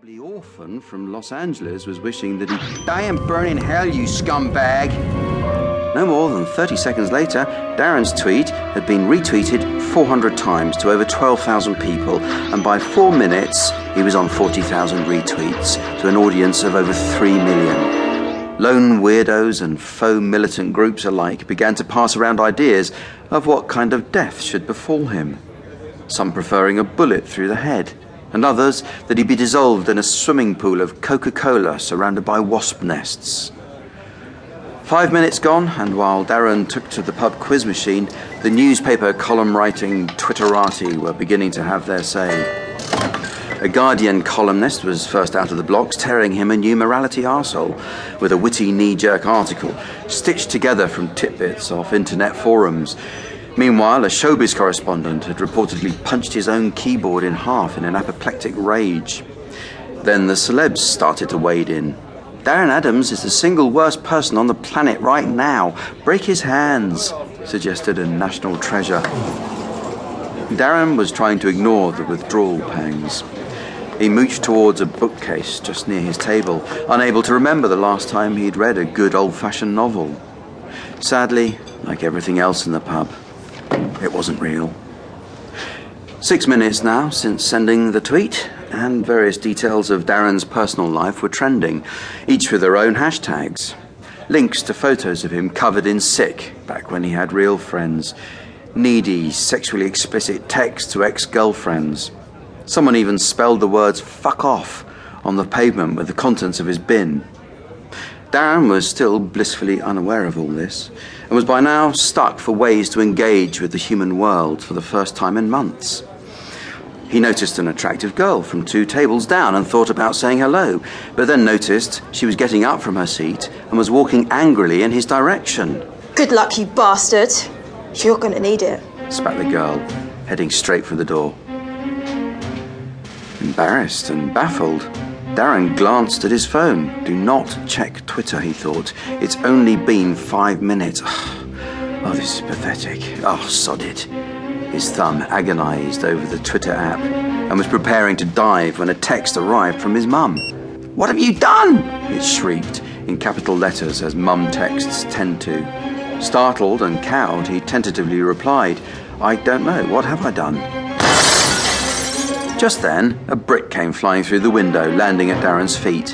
Bubbly orphan from Los Angeles was wishing that he'd die and burn in hell, you scumbag. No more than 30 seconds later, Darren's tweet had been retweeted 400 times to over 12,000 people, and by four minutes, he was on 40,000 retweets to an audience of over 3 million. Lone weirdos and faux militant groups alike began to pass around ideas of what kind of death should befall him. Some preferring a bullet through the head and others that he be dissolved in a swimming pool of Coca Cola surrounded by wasp nests. Five minutes gone, and while Darren took to the pub quiz machine, the newspaper column writing Twitterati were beginning to have their say. A Guardian columnist was first out of the blocks, tearing him a new morality arsehole with a witty knee jerk article stitched together from tidbits off internet forums Meanwhile, a showbiz correspondent had reportedly punched his own keyboard in half in an apoplectic rage. Then the celebs started to wade in. Darren Adams is the single worst person on the planet right now. Break his hands, suggested a national treasure. Darren was trying to ignore the withdrawal pangs. He mooched towards a bookcase just near his table, unable to remember the last time he'd read a good old fashioned novel. Sadly, like everything else in the pub, it wasn't real. Six minutes now since sending the tweet, and various details of Darren's personal life were trending, each with their own hashtags. Links to photos of him covered in sick, back when he had real friends. Needy, sexually explicit texts to ex girlfriends. Someone even spelled the words fuck off on the pavement with the contents of his bin. Darren was still blissfully unaware of all this, and was by now stuck for ways to engage with the human world for the first time in months. He noticed an attractive girl from two tables down and thought about saying hello, but then noticed she was getting up from her seat and was walking angrily in his direction. Good luck, you bastard. You're gonna need it. spat the girl, heading straight for the door. Embarrassed and baffled, Darren glanced at his phone. Do not check Twitter, he thought. It's only been five minutes. Oh, this is pathetic. Oh, sod it. His thumb agonized over the Twitter app and was preparing to dive when a text arrived from his mum. What have you done? It shrieked in capital letters as mum texts tend to. Startled and cowed, he tentatively replied, I don't know. What have I done? Just then, a brick came flying through the window, landing at Darren's feet.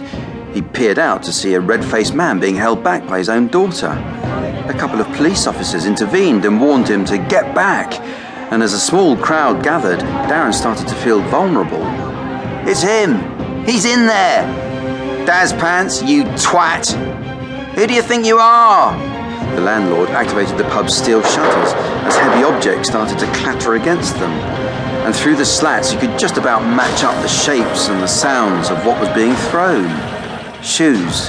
He peered out to see a red faced man being held back by his own daughter. A couple of police officers intervened and warned him to get back. And as a small crowd gathered, Darren started to feel vulnerable. It's him! He's in there! Daz Pants, you twat! Who do you think you are? The landlord activated the pub's steel shutters as heavy objects started to clatter against them and through the slats you could just about match up the shapes and the sounds of what was being thrown. Shoes,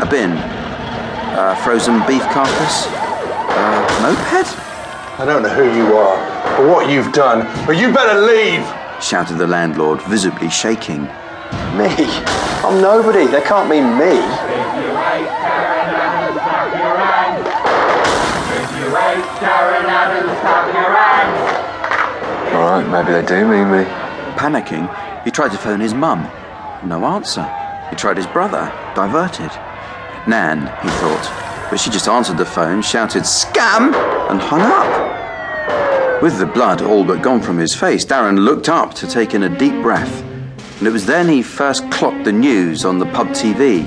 a bin, a frozen beef carcass, a moped? I don't know who you are or what you've done, but you better leave! shouted the landlord, visibly shaking. Me? I'm nobody. They can't mean me. Maybe they do mean me. Panicking, he tried to phone his mum. No answer. He tried his brother. Diverted. Nan, he thought. But she just answered the phone, shouted, Scam! and hung up. With the blood all but gone from his face, Darren looked up to take in a deep breath. And it was then he first clocked the news on the pub TV.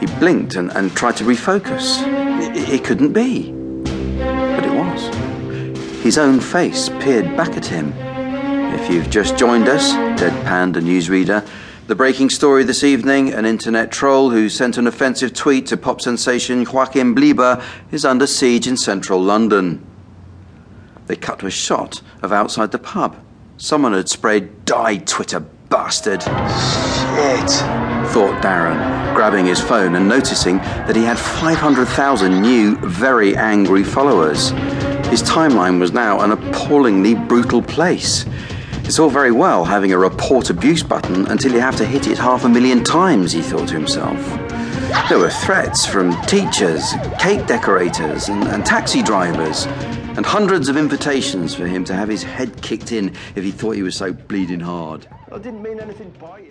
He blinked and, and tried to refocus. It, it couldn't be. But it was. His own face peered back at him. If you've just joined us, deadpanned a newsreader, the breaking story this evening an internet troll who sent an offensive tweet to pop sensation Joachim Bleiber is under siege in central London. They cut to a shot of outside the pub. Someone had sprayed Die Twitter bastard, Shit. thought Darren, grabbing his phone and noticing that he had 500,000 new, very angry followers. His timeline was now an appallingly brutal place. It's all very well having a report abuse button until you have to hit it half a million times, he thought to himself. There were threats from teachers, cake decorators, and, and taxi drivers, and hundreds of invitations for him to have his head kicked in if he thought he was so bleeding hard. I didn't mean anything by it.